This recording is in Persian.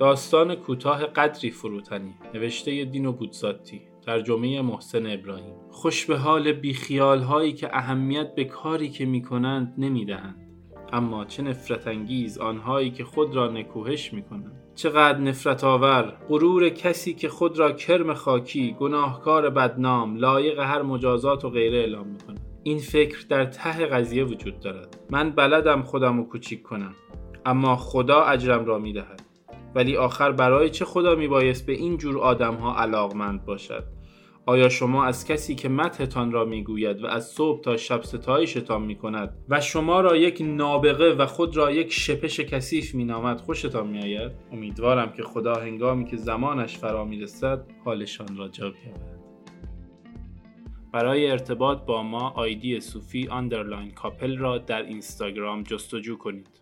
داستان کوتاه قدری فروتنی نوشته دین و بودزاتی ترجمه محسن ابراهیم. خوش به حال بیخیال هایی که اهمیت به کاری که می کنند نمی دهند. اما چه نفرت انگیز آنهایی که خود را نکوهش می کنند چقدر نفرت آور غرور کسی که خود را کرم خاکی گناهکار بدنام لایق هر مجازات و غیره اعلام می این فکر در ته قضیه وجود دارد. من بلدم خودم رو کوچیک کنم اما خدا اجرم را می دهد ولی آخر برای چه خدا می بایست به این جور آدم ها علاقمند باشد آیا شما از کسی که مدحتان را می‌گوید و از صبح تا شب ستایشتان می کند و شما را یک نابغه و خود را یک شپش کثیف می نامد خوشتان می آید؟ امیدوارم که خدا هنگامی که زمانش فرا می رسد حالشان را جا بیاورد. برای ارتباط با ما آیدی صوفی underline کاپل را در اینستاگرام جستجو کنید.